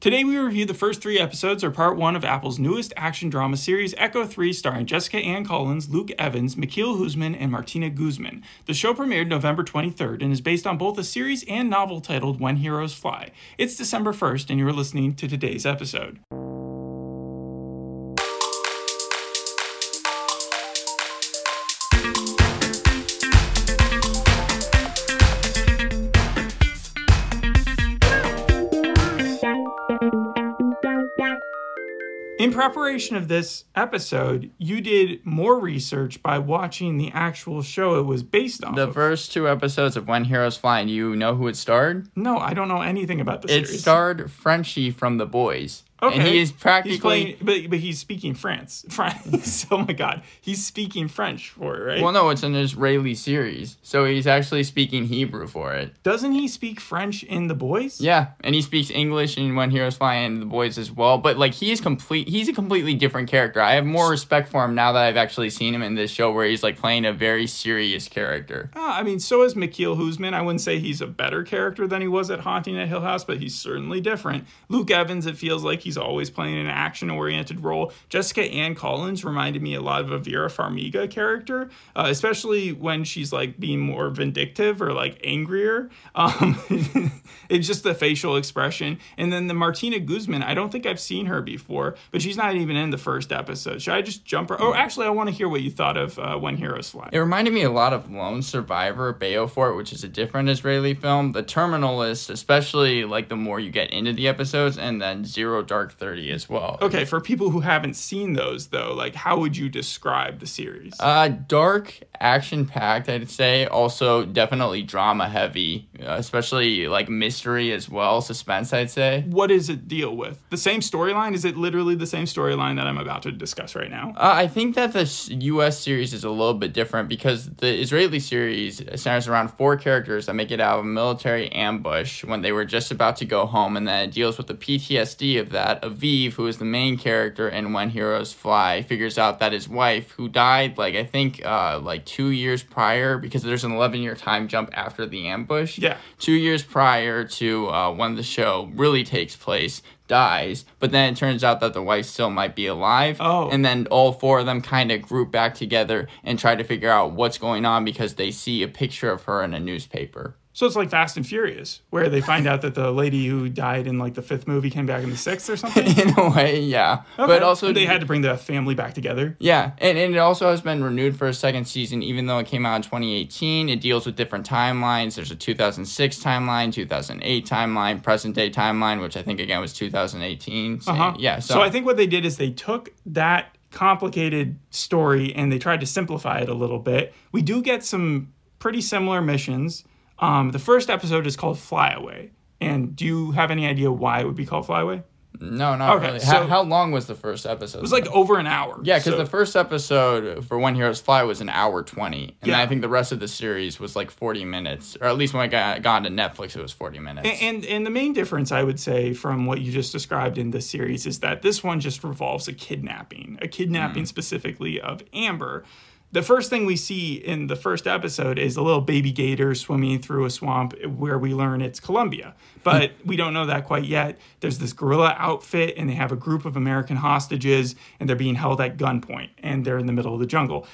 Today we review the first three episodes or part one of Apple's newest action drama series, Echo 3, starring Jessica Ann Collins, Luke Evans, Michiel Huisman, and Martina Gusmán. The show premiered November 23rd and is based on both a series and novel titled When Heroes Fly. It's December 1st, and you're listening to today's episode. In preparation of this episode, you did more research by watching the actual show it was based on. The first two episodes of When Heroes Fly, do you know who it starred? no, I don't know anything about the It series. starred Frenchie from The Boys. Okay. And he is He's practically. playing, but but he's speaking France. France. oh my God, he's speaking French for it, right? well, no, it's an Israeli series. So he's actually speaking Hebrew for it. Doesn't he speak French in The Boys? Yeah, and he speaks English in When Heroes Fly and The Boys as well. But like he is complete he's a completely different character. I have more respect for him now that I've actually seen him in this show where he's like playing a very serious character. Ah, I mean, so is Michiel Huisman. I wouldn't say he's a better character than he was at Haunting at Hill House, but he's certainly different. Luke Evans, it feels like he's always playing an action-oriented role. Jessica Ann Collins reminded me a lot of a Vera Farmiga character, uh, especially when she's like being more vindictive or like angrier. Um, it's just the facial expression. And then the Martina Gusmán, I don't think I've seen her before, but she's not even in the first episode. Should I just jump her? Oh, actually, I want to hear what you thought of uh, When Heroes Fly. It reminded me a lot of Lone Survivor, Beaufort, which is a different Israeli film. The Terminal List, especially like the more you get into the episodes, and then Zero Dark Thirty as well. Okay, for people who haven't seen those though, like how would you describe the series? Uh, dark, action packed, I'd say. Also, definitely drama heavy, uh, especially like mystery as well, suspense, I'd say. what does it deal with? The same storyline? Is it literally the same storyline that I'm about to discuss right now? Uh, I think that the U.S. series is a little bit different because the Israeli series centers around four characters that make it out of a military ambush when they were just about to go home, and then it deals with the PTSD of that. Aviv, who is the main character in When Heroes Fly, figures out that his wife, who died like I think uh, like two years prior, because there's an 11 year time jump after the ambush. Yeah. Two years prior to uh, when the show really takes place, dies, but then it turns out that the wife still might be alive. Oh. And then all four of them kind of group back together and try to figure out what's going on because they see a picture of her in a newspaper. So it's like Fast and Furious, where they find out that the lady who died in like the fifth movie came back in the sixth or something. in a way, yeah. But also they had to bring the family back together. Yeah, and, and it also has been renewed for a second season, even though it came out in 2018. It deals with different timelines. There's a 2006 timeline, 2008 timeline, present day timeline, which I think again was 2018. So, Uh-huh. Yeah, so, so I think what they did is they took that complicated story and they tried to simplify it a little bit. We do get some pretty similar missions. Um, the first episode is called Flyaway. And do you have any idea why it would be called Flyaway? no, not Okay, really. so- how, how long was the first episode? It was like over an hour. yeah, because So- the first episode for When Heroes Fly was an hour 20. And then Yeah. I think the rest of the series was like 40 minutes. Or at least when I got, got onto Netflix, it was 40 minutes. And and the main difference I would say from what you just described in this series is that this one just revolves a kidnapping, a kidnapping specifically of Amber. The first thing we see in the first episode is a little baby gator swimming through a swamp where we learn it's Colombia. But hmm. we don't know that quite yet. There's this guerrilla outfit and they have a group of American hostages and they're being held at gunpoint and they're in the middle of the jungle.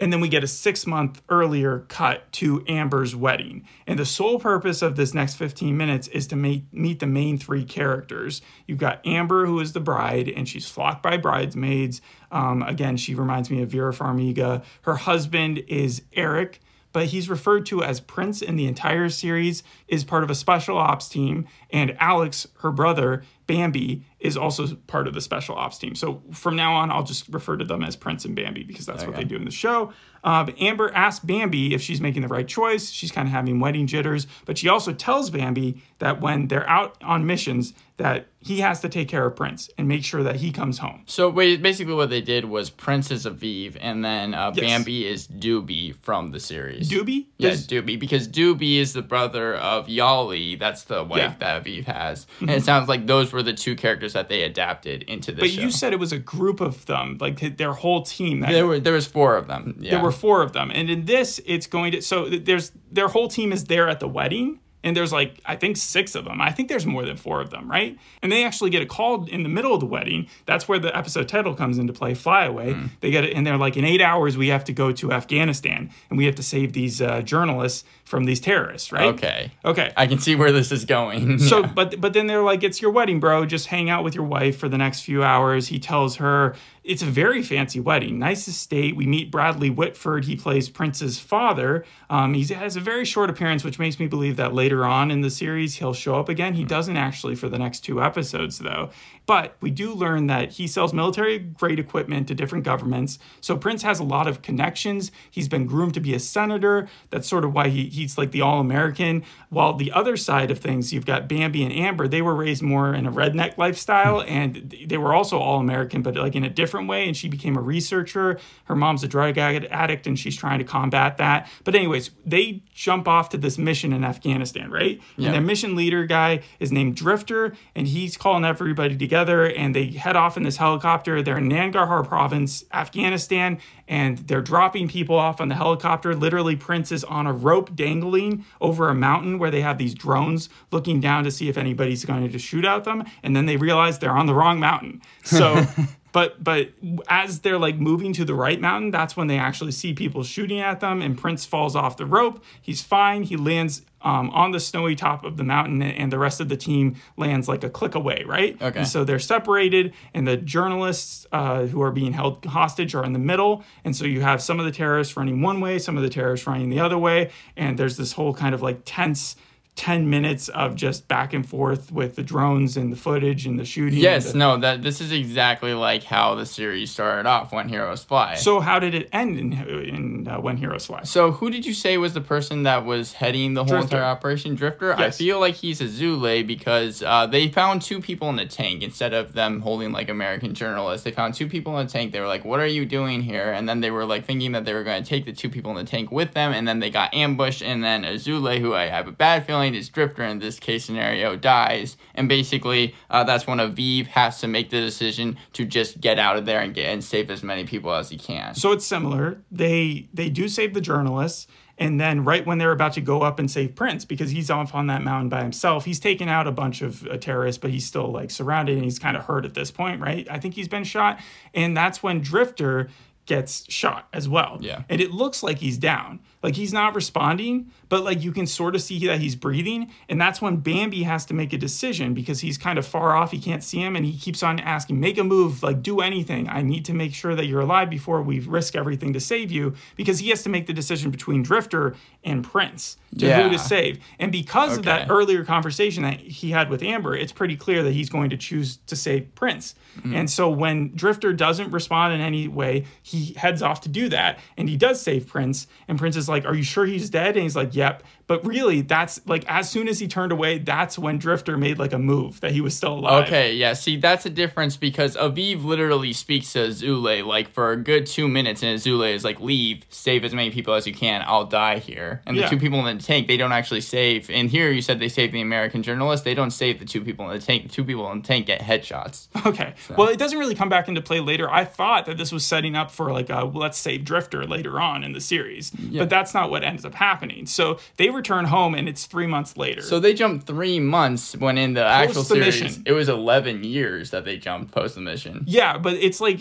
And then we get a six month earlier cut to Amber's wedding. And the sole purpose of this next 15 minutes is to meet, meet the main three characters. You've got Amber, who is the bride, and she's flocked by bridesmaids. Um, again, she reminds me of Vera Farmiga. Her husband is Eric, but he's referred to as Prince in the entire series, is part of a special ops team. And Alex, her brother, Bambi, is also part of the special ops team. So from now on, I'll just refer to them as Prince and Bambi because that's what they do in the show. Um, Amber asks Bambi if she's making the right choice. She's kind of having wedding jitters, but she also tells Bambi that when they're out on missions, that he has to take care of Prince and make sure that he comes home. So basically, what they did was Prince is Aviv, and then uh, Yes. Bambi is Doobie from the series. Doobie? Yes, Is- Doobie, because Doobie is the brother of Yali. That's the wife Yeah. Mm-hmm. that Aviv has, and it sounds like those were the two characters that they adapted into the But show. you said it was a group of them, like their whole team. That there were there was four of them. Yeah. There were four of them, and in this, it's going to. So there's their whole team is there at the wedding, and there's like I think six of them. I think there's more than four of them, right? And they actually get a call in the middle of the wedding. That's where the episode title comes into play. Fly away. Hmm. They get it, and they're like, in eight hours we have to go to Afghanistan, and we have to save these uh, journalists from these terrorists, right? Okay. Okay. I can see where this is going. So, Yeah. but but then they're like, it's your wedding, bro. Just hang out with your wife for the next few hours. He tells her it's a very fancy wedding, nice estate. We meet Bradley Whitford. He plays Prince's father. Um, he has a very short appearance, which makes me believe that later on in the series he'll show up again. He doesn't actually for the next two episodes, though. But we do learn that he sells military grade equipment to different governments. So Prince has a lot of connections. He's been groomed to be a senator. That's sort of why he, he's like the all American. While the other side of things, you've got Bambi and Amber. They were raised more in a redneck lifestyle hmm. and they were also all American, but like in a different way. And she became a researcher. Her mom's a drug addict and she's trying to combat that. But, anyways, they jump off to this mission in Afghanistan, right? Yeah. And their mission leader guy is named Drifter, and he's calling everybody together. And they head off in this helicopter. They're in Nangarhar province, Afghanistan, and they're dropping people off on the helicopter. Literally, Prince is on a rope dangling over a mountain where they have these drones looking down to see if anybody's going to shoot at them. And then they realize they're on the wrong mountain. So. But but as they're like moving to the right mountain, that's when they actually see people shooting at them, and Prince falls off the rope. He's fine. He lands um, on the snowy top of the mountain, and the rest of the team lands like a click away, right? Okay. And so they're separated, and the journalists uh, who are being held hostage are in the middle. And so you have some of the terrorists running one way, some of the terrorists running the other way, and there's this whole kind of like tense. 10 minutes of just back and forth with the drones and the footage and the shooting. yes, The- no, that this is exactly like how the series started off when Heroes Fly. So how did it end in, in uh, When Heroes Fly? So who did you say was the person that was heading the whole Drifter. entire operation? Drifter. I feel like he's a Zule because uh, they found two people in the tank instead of them holding like American journalists. They found two people in the tank. They were like, "What are you doing here?" And then they were like thinking that they were going to take the two people in the tank with them, and then they got ambushed. And then Azule, who I have a bad feeling is Drifter in this case scenario, dies. And basically, uh, that's when Aviv has to make the decision to just get out of there and get and save as many people as he can. So it's similar. They they do save the journalists, and then right when they're about to go up and save Prince, because he's off on that mountain by himself, he's taken out a bunch of uh, terrorists, but he's still like surrounded and he's kind of hurt at this point, right? I think he's been shot, and that's when Drifter gets shot as well. Yeah. And it looks like he's down. Like he's not responding, but like you can sort of see that he's breathing. And that's when Bambi has to make a decision because he's kind of far off. He can't see him. And he keeps on asking, make a move, like do anything. I need to make sure that you're alive before we risk everything to save you because he has to make the decision between Drifter and Prince to Yeah. who to save. And because of that earlier conversation that he had with Amber, it's pretty clear that he's going to choose to save Prince. Mm. And so when Drifter doesn't respond in any way, he heads off to do that and he does save Prince. And Prince is like, Are you sure he's dead? And he's like, Yep. But really, that's like as soon as he turned away, that's when Drifter made like a move that he was still alive. Okay, yeah. See, that's a difference because Aviv literally speaks to Azule like for a good two minutes, and Azule is like, "Leave, save as many people as you can. I'll die here." And Yeah. the two people in the tank, they don't actually save. And here you said they saved the American journalist. They don't save the two people in the tank. The two people in the tank get headshots. Okay. Well, it doesn't really come back into play later. I thought that this was setting up for like a let's save Drifter later on in the series, but that's not what ends up happening. So they return home and it's three months later. So they jumped three months when in the actual the series mission. it was eleven years that they jumped post the mission. Yeah, but it's like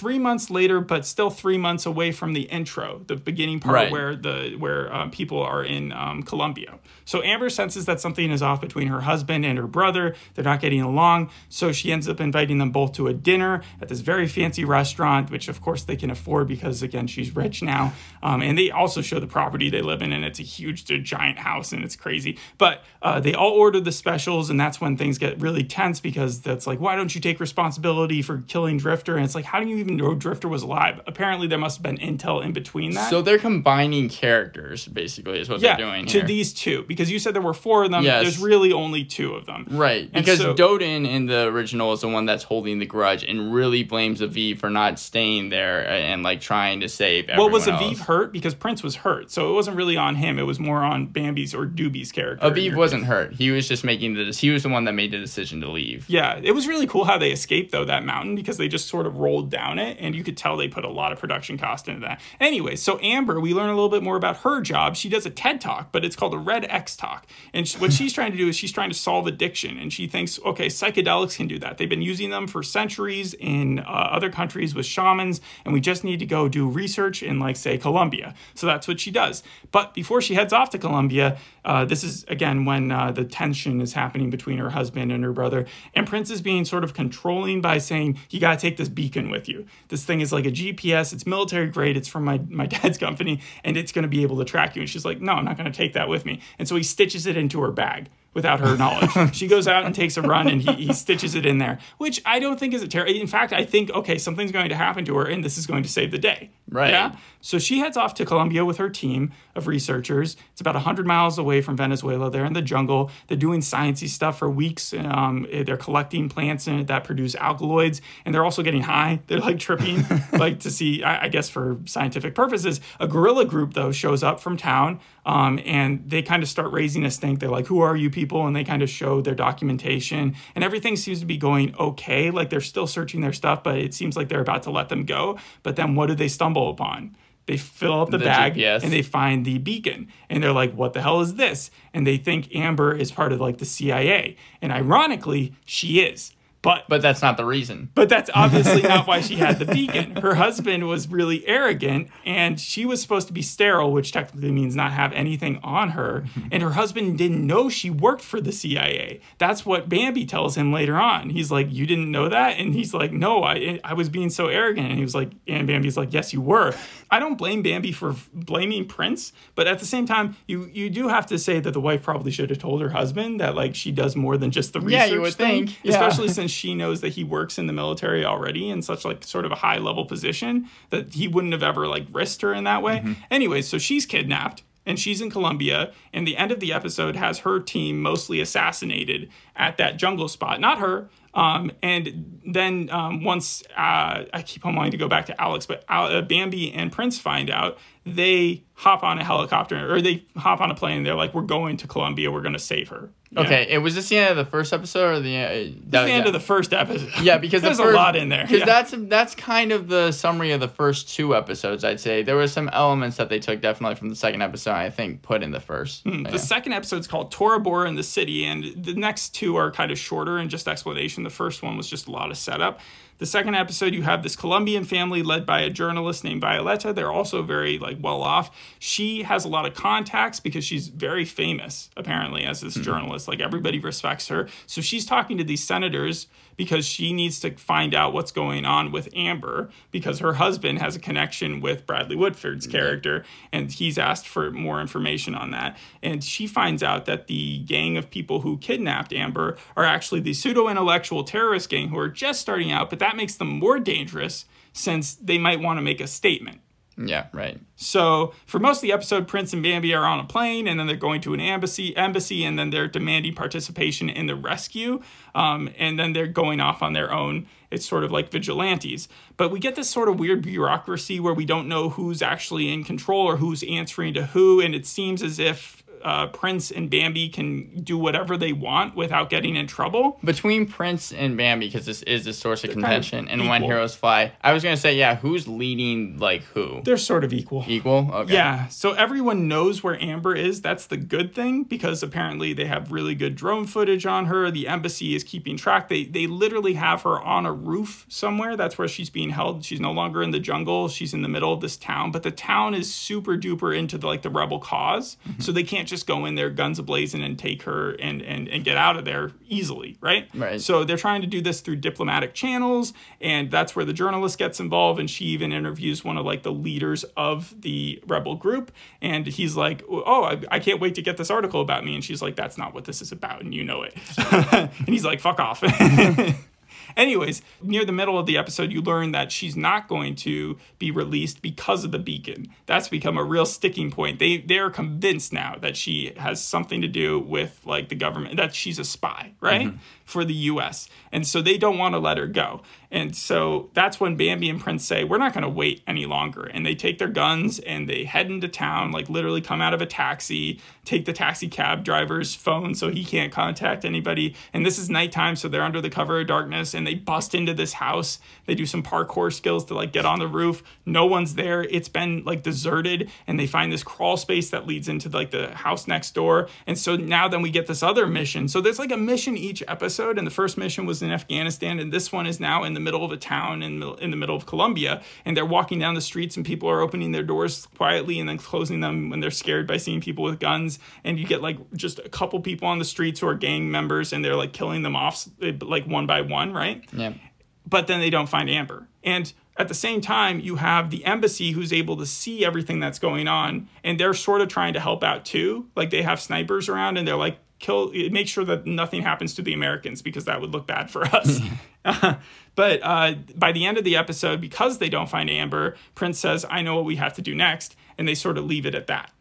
three months later, but still three months away from the intro, the beginning part Right. where the where um, people are in um, Colombia. So Amber senses that something is off between her husband and her brother. They're not getting along, so she ends up inviting them both to a dinner at this very fancy restaurant, which of course they can afford because again she's rich now. Um, and they also show the property they live in, and it's a huge, a giant house, and it's crazy. But uh, they all order the specials, and that's when things get really tense because that's like, why don't you take responsibility for killing Drifter? And it's like, how do you even know Drifter was alive? Apparently, there must have been intel in between that. So they're combining characters, basically, is what yeah, they're doing to here. these two because you said there were four of them. Yes. There's really only two of them. Right, And because so- Doden in the original is the one that's holding the grudge and really blames Aviv for not staying there and like trying to save. Well, was everyone Aviv else. hurt because Prince was hurt, so it wasn't really on him. It was more on Bambi's or Doobie's character. Aviv wasn't hurt. He was just making the. He was the one that made the decision to leave. Yeah, it was really cool how they escaped though that mountain because they just sort of rolled down it, and you could tell they put a lot of production cost into that. Anyway, so Amber, we learn a little bit more about her job. She does a TED talk, but it's called a Red X talk, and what she's trying to do is she's trying to solve addiction, and she thinks, okay, psychedelics can do that. They've been using them for centuries in uh, other countries with shamans, and we just need to go do research in, like, say, Colombia. So that's what she does. But before she heads off to Colombia, uh, this is again when uh, the tension is happening between her husband and her brother, and Prince is being sort of controlling by saying, "You got to take this beacon with you. This thing is like a GPS. It's military grade. It's from my my dad's company, and it's going to be able to track you." And she's like, "No, I'm not going to take that with me." And so he stitches it into her bag without her knowledge. she goes out and takes a run and he, he stitches it in there, which I don't think is a terror. In fact, I think, okay, something's going to happen to her and this is going to save the day. Right. Yeah. So she heads off to Colombia with her team of researchers. It's about 100 miles away from Venezuela. They're in the jungle. They're doing sciencey stuff for weeks. Um, they're collecting plants that produce alkaloids, and they're also getting high. They're like tripping, like to see, I, I guess, for scientific purposes. A guerrilla group, though, shows up from town, um, and they kind of start raising a stink. They're like, "Who are you people?" And they kind of show their documentation, and everything seems to be going okay. Like they're still searching their stuff, but it seems like they're about to let them go. But then, what do they stumble upon? They fill up the, The bag GPS. and they find the beacon and they're like, what the hell is this? And they think Amber is part of like the CIA. And ironically, she is. But But that's not the reason. but that's obviously not why she had the beacon. Her husband was really arrogant, and she was supposed to be sterile, which technically means not have anything on her. Mm-hmm. And her husband didn't know she worked for the CIA. That's what Bambi tells him later on. He's like, "You didn't know that?" And he's like, "No, I I was being so arrogant." And he was like, and Bambi's like, "Yes, you were." I don't blame Bambi for blaming Prince, but at the same time, you you do have to say that the wife probably should have told her husband that like she does more than just the research Yeah, you would thing, think. Yeah. especially since she knows that he works in the military already in such like sort of a high level position that he wouldn't have ever like risked her in that way. Mm-hmm. Anyways, so she's kidnapped and she's in Colombia and the end of the episode has her team mostly assassinated at that jungle spot. Not her. Um, and then um, once uh, I keep on wanting to go back to Alex, but Al- uh, Bambi and Prince find out, they hop on a helicopter or they hop on a plane. And they're like, "We're going to Colombia. We're going to save her." Yeah. Okay, it was this the end of the first episode or the uh, That's the end of the first episode. Yeah, because there's the first, a lot in there. Because Yeah. that's that's kind of the summary of the first two episodes. I'd say there were some elements that they took definitely from the second episode. I think put in the first. Hmm, The second episode's called Tora Bora in the City, and the next two are kind of shorter and just explanation. The first one was just a lot of setup. The second episode, you have this Colombian family led by a journalist named Violeta. They're also very like well off. She has a lot of contacts because she's very famous, apparently, as this mm-hmm. journalist. Like everybody respects her. So she's talking to these senators because she needs to find out what's going on with Amber because her husband has a connection with Bradley Whitford's character and he's asked for more information on that. And she finds out that the gang of people who kidnapped Amber are actually the pseudo intellectual terrorist gang who are just starting out, but that makes them more dangerous since they might want to make a statement. Yeah, right. So for most of the episode, Prince and Bambi are on a plane, and then they're going to an embassy, embassy, and then they're demanding participation in the rescue, um, and then they're going off on their own. It's sort of like vigilantes, but we get this sort of weird bureaucracy where we don't know who's actually in control or who's answering to who, and it seems as if uh, Prince and Bambi can do whatever they want without getting in trouble. Between Prince and Bambi, because this is the source of kind of contention, and When. Heroes Fly, I was gonna say, yeah, who's leading like who? They're sort of equal. Equal. Okay. Yeah, so everyone knows where Amber is. That's the good thing because apparently they have really good drone footage on her. The embassy is keeping track. They they literally have her on a roof somewhere. That's where she's being held. She's no longer in the jungle. She's in the middle of this town, but the town is super duper into the, like the rebel because So they can't just go in there guns ablazing and take her and and and get out of there easily, right? Right. So they're trying to do this through diplomatic channels, and that's where the journalist gets involved. And she even interviews one of like the leaders of the rebel group, and he's like, "Oh, I, I can't wait to get this article about me." And she's like, "That's not what this is about, and you know it." and he's like, "Fuck off." Anyways, near the middle of the episode, you learn that she's not going to be released because of the beacon. That's become a real sticking point. They they are convinced now that she has something to do with like the government, that she's a spy, right? Mm-hmm. For the US. And so they don't want to let her go. And so that's when Bambi and Prince say, We're not going to wait any longer. And they take their guns and they head into town, like literally come out of a taxi, take the taxi cab driver's phone so he can't contact anybody. And this is nighttime, so they're under the cover of darkness and they bust into this house. They do some parkour skills to like get on the roof. No one's there. It's been like deserted. And they find this crawl space that leads into like the house next door. And so now then we get this other mission. So there's like a mission each episode. And the first mission was in Afghanistan. And this one is now in the the middle of a town in, in the middle of Colombia, and they're walking down the streets, and people are opening their doors quietly and then closing them when they're scared by seeing people with guns. And you get like just a couple people on the streets who are gang members, and they're like killing them off eh, like one by one, right? Yeah. But then they don't find Amber. And at the same time, you have the embassy who's able to see everything that's going on, and they're sort of trying to help out too. Like they have snipers around, and they're like, kill make sure that nothing happens to the Americans because that would look bad for us. but uh, by the end of the episode, because they don't find Amber, Prince says, "I know what we have to do next," and they sort of leave it at that.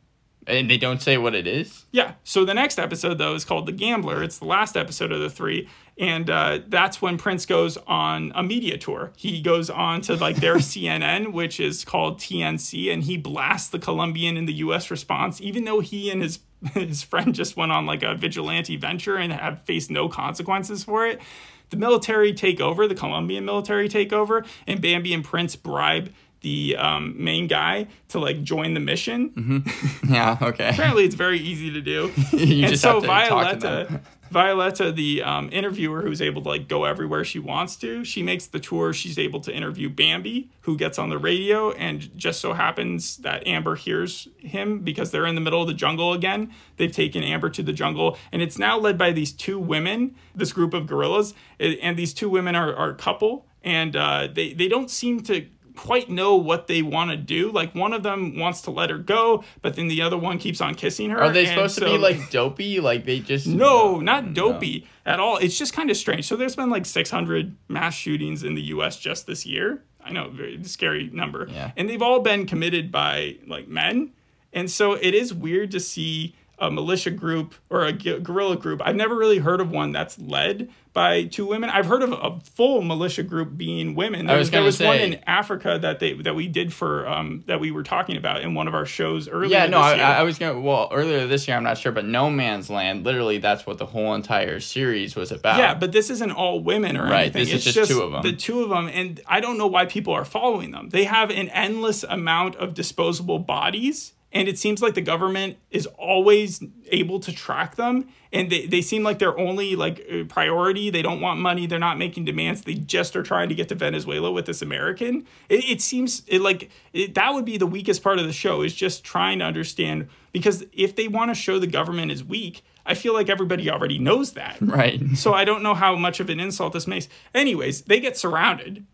And they don't say what it is. Yeah. So the next episode though is called The Gambler. It's the last episode of the three, and uh, that's when Prince goes on a media tour. He goes on to like their CNN, which is called TNC, and he blasts the Colombian and the U.S. response, even though he and his his friend just went on like a vigilante venture and have faced no consequences for it. The military take over, the Colombian military take over, and Bambi and Prince bribe the um, main guy to like join the mission. Mm-hmm. Yeah, okay. Apparently, it's very easy to do. you and just so have to Violetta, talk to them. Violetta, the um, interviewer who's able to like go everywhere she wants to, she makes the tour. She's able to interview Bambi, who gets on the radio, and just so happens that Amber hears him because they're in the middle of the jungle again. They've taken Amber to the jungle, and it's now led by these two women, this group of gorillas, and these two women are, are a couple, and uh, they they don't seem to quite know what they want to do. Like one of them wants to let her go, but then the other one keeps on kissing her. Are they supposed so, to be like dopey? Like they just No, not dopey no. at all. It's just kind of strange. So there's been like 600 mass shootings in the US just this year. I know, very scary number. Yeah. And they've all been committed by like men. And so it is weird to see a militia group or a guerrilla group. I've never really heard of one that's led by two women. I've heard of a full militia group being women. There I was, there was say, one in Africa that they that we did for um, that we were talking about in one of our shows earlier. Yeah, no, I, I, was gonna. Well, earlier this year, I'm not sure, but No Man's Land. Literally, that's what the whole entire series was about. Yeah, but this isn't all women or right, anything. This it's is just, just two of them. The two of them, and I don't know why people are following them. They have an endless amount of disposable bodies and it seems like the government is always able to track them. And they, they seem like their only like priority. They don't want money. They're not making demands. They just are trying to get to venezuela with this american. It, it seems it, like it, that would be the weakest part of the show is just trying to understand. Because if they want to show the government is weak I feel like everybody already knows that. Right. So I don't know how much of an insult this makes. Anyways, they get surrounded.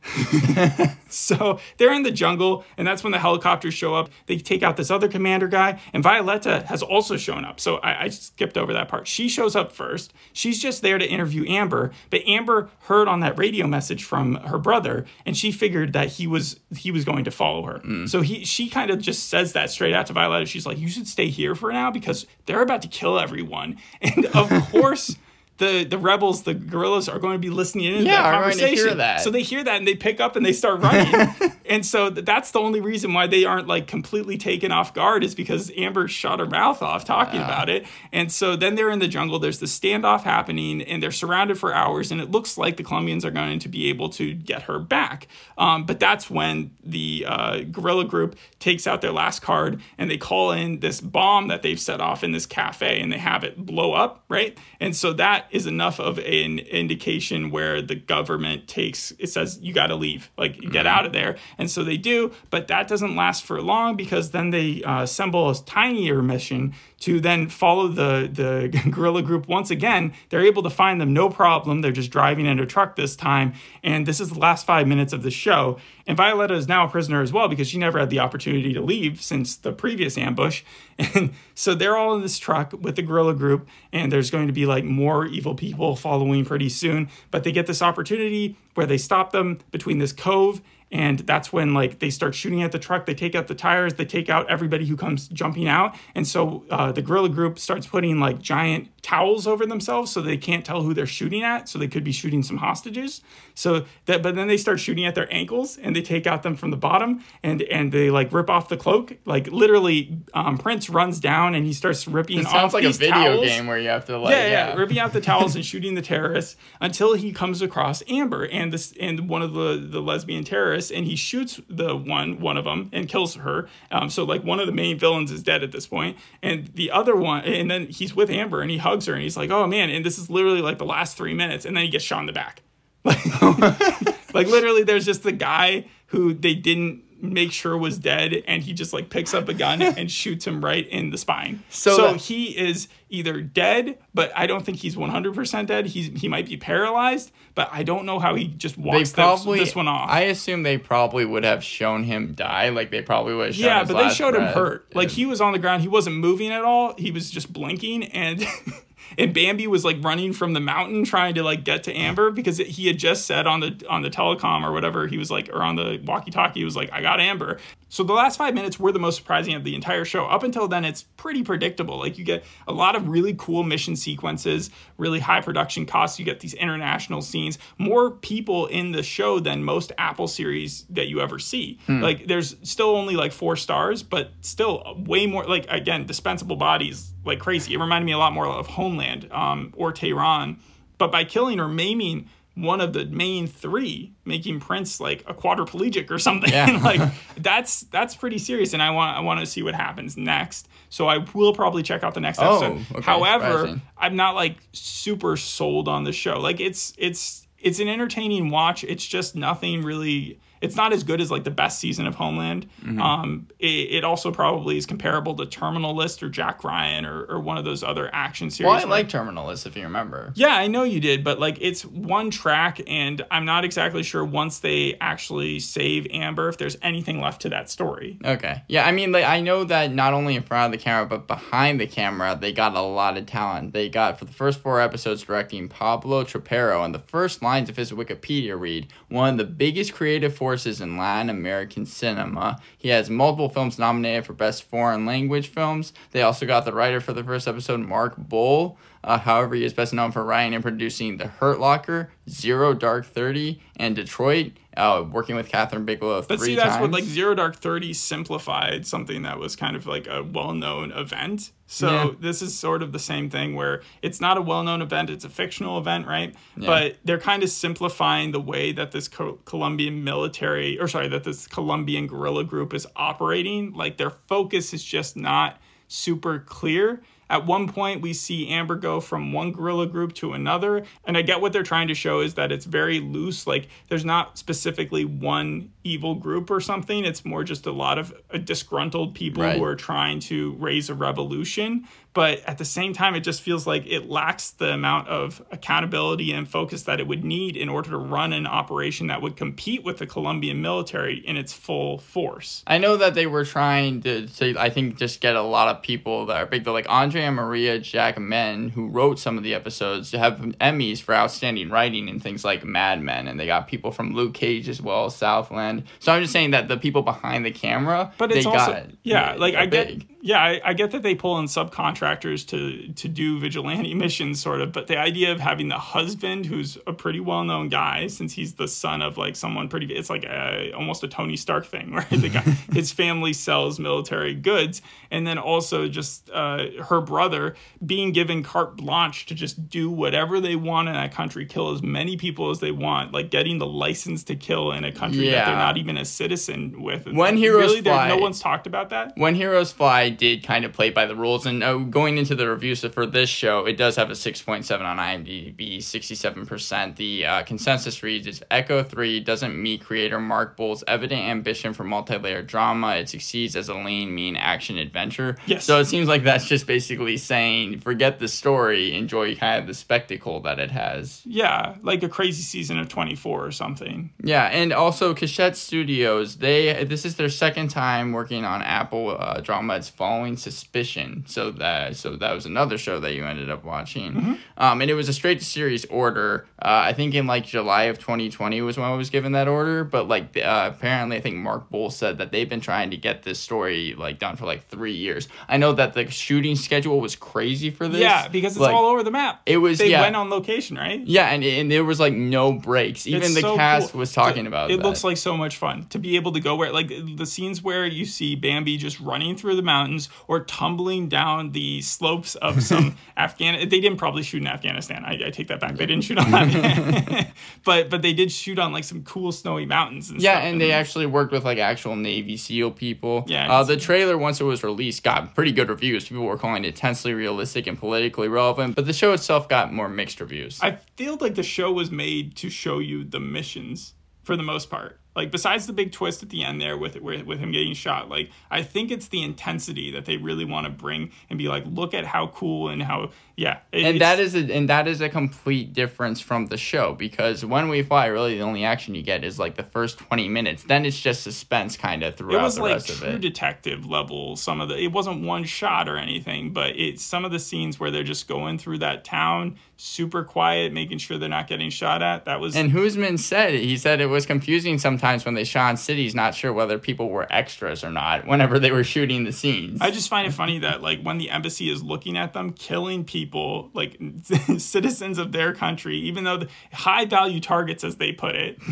so they're in the jungle, and that's when the helicopters show up. They take out this other commander guy, and Violetta has also shown up. So I, I skipped over that part. She shows up first. She's just there to interview Amber, but Amber heard on that radio message from her brother, and she figured that he was he was going to follow her. Mm. So he she kind of just says that straight out to Violetta. She's like, "You should stay here for now because they're about to kill everyone." And of course, the the rebels, the guerrillas, are going to be listening in yeah, that conversation. That. So they hear that and they pick up and they start running. and so that's the only reason why they aren't like completely taken off guard is because Amber shot her mouth off talking about it. And so then they're in the jungle. There's the standoff happening, and they're surrounded for hours. And it looks like the Colombians are going to be able to get her back. Um, but that's when the uh, guerrilla group takes out their last card and they call in this bomb that they've set off in this cafe, and they have it blow up, right? And so that is enough of an indication where the government takes it says you got to leave like get mm-hmm. out of there and so they do but that doesn't last for long because then they uh, assemble a tinier mission to then follow the the guerrilla group once again. They're able to find them no problem. They're just driving in a truck this time, and this is the last five minutes of the show. And Violetta is now a prisoner as well because she never had the opportunity to leave since the previous ambush. And so they're all in this truck with the guerrilla group, and there's going to be like more evil people following pretty soon. But they get this opportunity where they stop them between this cove and that's when like they start shooting at the truck they take out the tires they take out everybody who comes jumping out. And so uh, the guerrilla group starts putting like giant towels over themselves so they can't tell who they're shooting at so they could be shooting some hostages. So that but then they start shooting at their ankles and they take out them from the bottom and and they like rip off the cloak. Like literally um, prince runs down and he starts ripping It off sounds like a video towels. game where you have to like Yeah, yeah, ripping out the towels and shooting the terrorists until he comes across Amber and this and one of the the lesbian terrorists, and he shoots the one one of them and kills her. Um, so like one of the main villains is dead at this point, and the other one, and then he's with Amber and he hugs her and he's like, oh man, and this is literally like the last three minutes, and then he gets shot in the back. like literally, there's just the guy who they didn't make sure was dead and he just like picks up a gun and shoots him right in the spine So so that- he is either dead, but I don't think he's 100% dead. He's he might be paralyzed, but I don't know how he just walks this, probably this one off. I assume they probably would have shown him die. Like they probably would have shown yeah, but they showed him hurt. Like he was on the ground, he wasn't moving at all. He was just blinking and and Bambi was like running from the mountain trying to like get to Amber because he had just said on the on the telecom or whatever he was like or on the walkie-talkie he was like I got Amber. So the last 5 minutes were the most surprising of the entire show. Up until then it's pretty predictable. Like you get a lot of really cool mission sequences, really high production costs, you get these international scenes, more people in the show than most Apple series that you ever see. Hmm. Like there's still only like 4 stars, but still way more like again dispensable bodies like crazy. It reminded me a lot more of Homeland um, or Tehran. But by killing or maiming one of the main three, making Prince like a quadriplegic or something, Yeah. like that's that's pretty serious. And I want I want to see what happens next. So I will probably check out the next Oh, episode. okay, However, surprising. I'm not like super sold on the show. Like it's it's it's an entertaining watch. It's just nothing really. It's not as good as like the best season of Homeland. Mm-hmm. Um, it, it also probably is comparable to Terminal List or Jack Ryan or, or one of those other action series. Well, I like Terminal List if you remember. yeah, I know you did, but like it's one track, and I'm not exactly sure once they actually save Amber if there's anything left to that story. Okay. Yeah, I mean, like I know that not only in front of the camera but behind the camera, they got a lot of talent. They got for the first four episodes directing Pablo Trapero, and the first lines of his Wikipedia read, "One of the biggest creative forces in Latin American cinema." He has multiple films nominated for best foreign language films. They also got the writer for the first episode, Mark Boal. Uh, however, he is best known for writing and producing The Hurt Locker, Zero Dark Thirty, and Detroit. Uh, working with Kathryn Bigelow But three see, that's times. what like Zero Dark Thirty simplified something that was kind of like a well-known event. So Yeah. this is sort of the same thing where it's not a well-known event; it's a fictional event, right? But they're kind of simplifying the way that this Co- Colombian military, or sorry, that this Colombian guerrilla group is operating. Like their focus is just not super clear. At one point, we see Amber go from one guerrilla group to another. And I get what they're trying to show is that it's very loose. Like, there's not specifically one evil group or something. It's more just a lot of uh, disgruntled people Right. who are trying to raise a revolution. But at the same time, it just feels like it lacks the amount of accountability and focus that it would need in order to run an operation that would compete with the Colombian military in its full force. I know that they were trying to, to, I think, just get a lot of people that are big. Like Andrea Maria Jacquemetton, who wrote some of the episodes, to have Emmys for outstanding writing and things like Mad Men, and they got people from Luke Cage as well, Southland. So I'm just saying that the people behind the camera, But it's they also got yeah, like I get yeah, I, I get that they pull in subcontractors to to do vigilante missions, sort of. But the idea of having the husband, who's a pretty well known guy, since he's the son of like someone pretty, it's like a, almost a Tony Stark thing, right? The guy, his family sells military goods, and then also just uh, her brother being given carte blanche to just do whatever they want in that country, kill as many people as they want, like getting the license to kill in a country that they're not even a citizen with. When Heroes really, there- no one's talked about that. When Heroes Fly did kind of play by the rules. And uh, going into the reviews for this show, it does have a 6.7 on IMDb, 67%. The uh, consensus reads is Echo 3 doesn't meet creator Mark Boal's evident ambition for multi layered drama. It succeeds as a lean, mean action adventure. Yes. So it seems like that's just basically saying forget the story, enjoy kind of the spectacle that it has. Yeah, like a crazy season of 24 or something. Yeah, and also Keshet Studios, they this is their second time working on Apple uh, drama. It's following Suspicion, so that so that was another show that you ended up watching, Mm-hmm. um, and it was a straight to series order. Uh, I think in like July of 2020 was when I was given that order, but like uh, apparently I think Mark Boal said that they've been trying to get this story like done for like three years. I know that the shooting schedule was crazy for this. Yeah, because it's like, all over the map. It was They yeah. went on location, right? Yeah, and, and there was like no breaks. Even It's the so cast cool. was talking about it that. looks like so much fun to be able to go where like the scenes where you see Bambi just running through the mountains or tumbling down the slopes of some Afghan they didn't probably shoot in Afghanistan. I, I take that back. They didn't shoot on that. but but they did shoot on like some cool snowy mountains and Yeah, stuff. and they actually worked with like actual Navy SEAL people. Yeah, Uh, the trailer, once it was released, got pretty good reviews. People were calling it intensely realistic and politically relevant, but the show itself got more mixed reviews. I feel like the show was made to show you the missions for the most part. Like besides the big twist at the end there with with, with him getting shot, like I think it's the intensity that they really want to bring and be like, look at how cool and how yeah. it- and that is a and that is a complete difference from the show because when we fly, really the only action you get is like the first twenty minutes. Then it's just suspense kind of it throughout was the like rest of true it. detective level. Some of the it wasn't one shot or anything, but it's some of the scenes where they're just going through that town, super quiet, making sure they're not getting shot at. That was And Huisman said he said it was confusing sometimes when they shot in cities, not sure whether people were extras or not whenever they were shooting the scenes. I just find it funny that like when the embassy is looking at them killing people like citizens of their country even though the high value targets as they put it.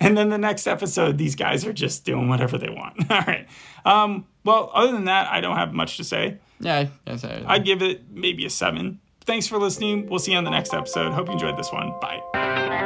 And then the next episode these guys are just doing whatever they want. All right. Um well other than that I don't have much to say. Yeah, yes, I, I give it maybe a 7 thanks for listening. We'll see you on the next episode. Hope you enjoyed this one. Bye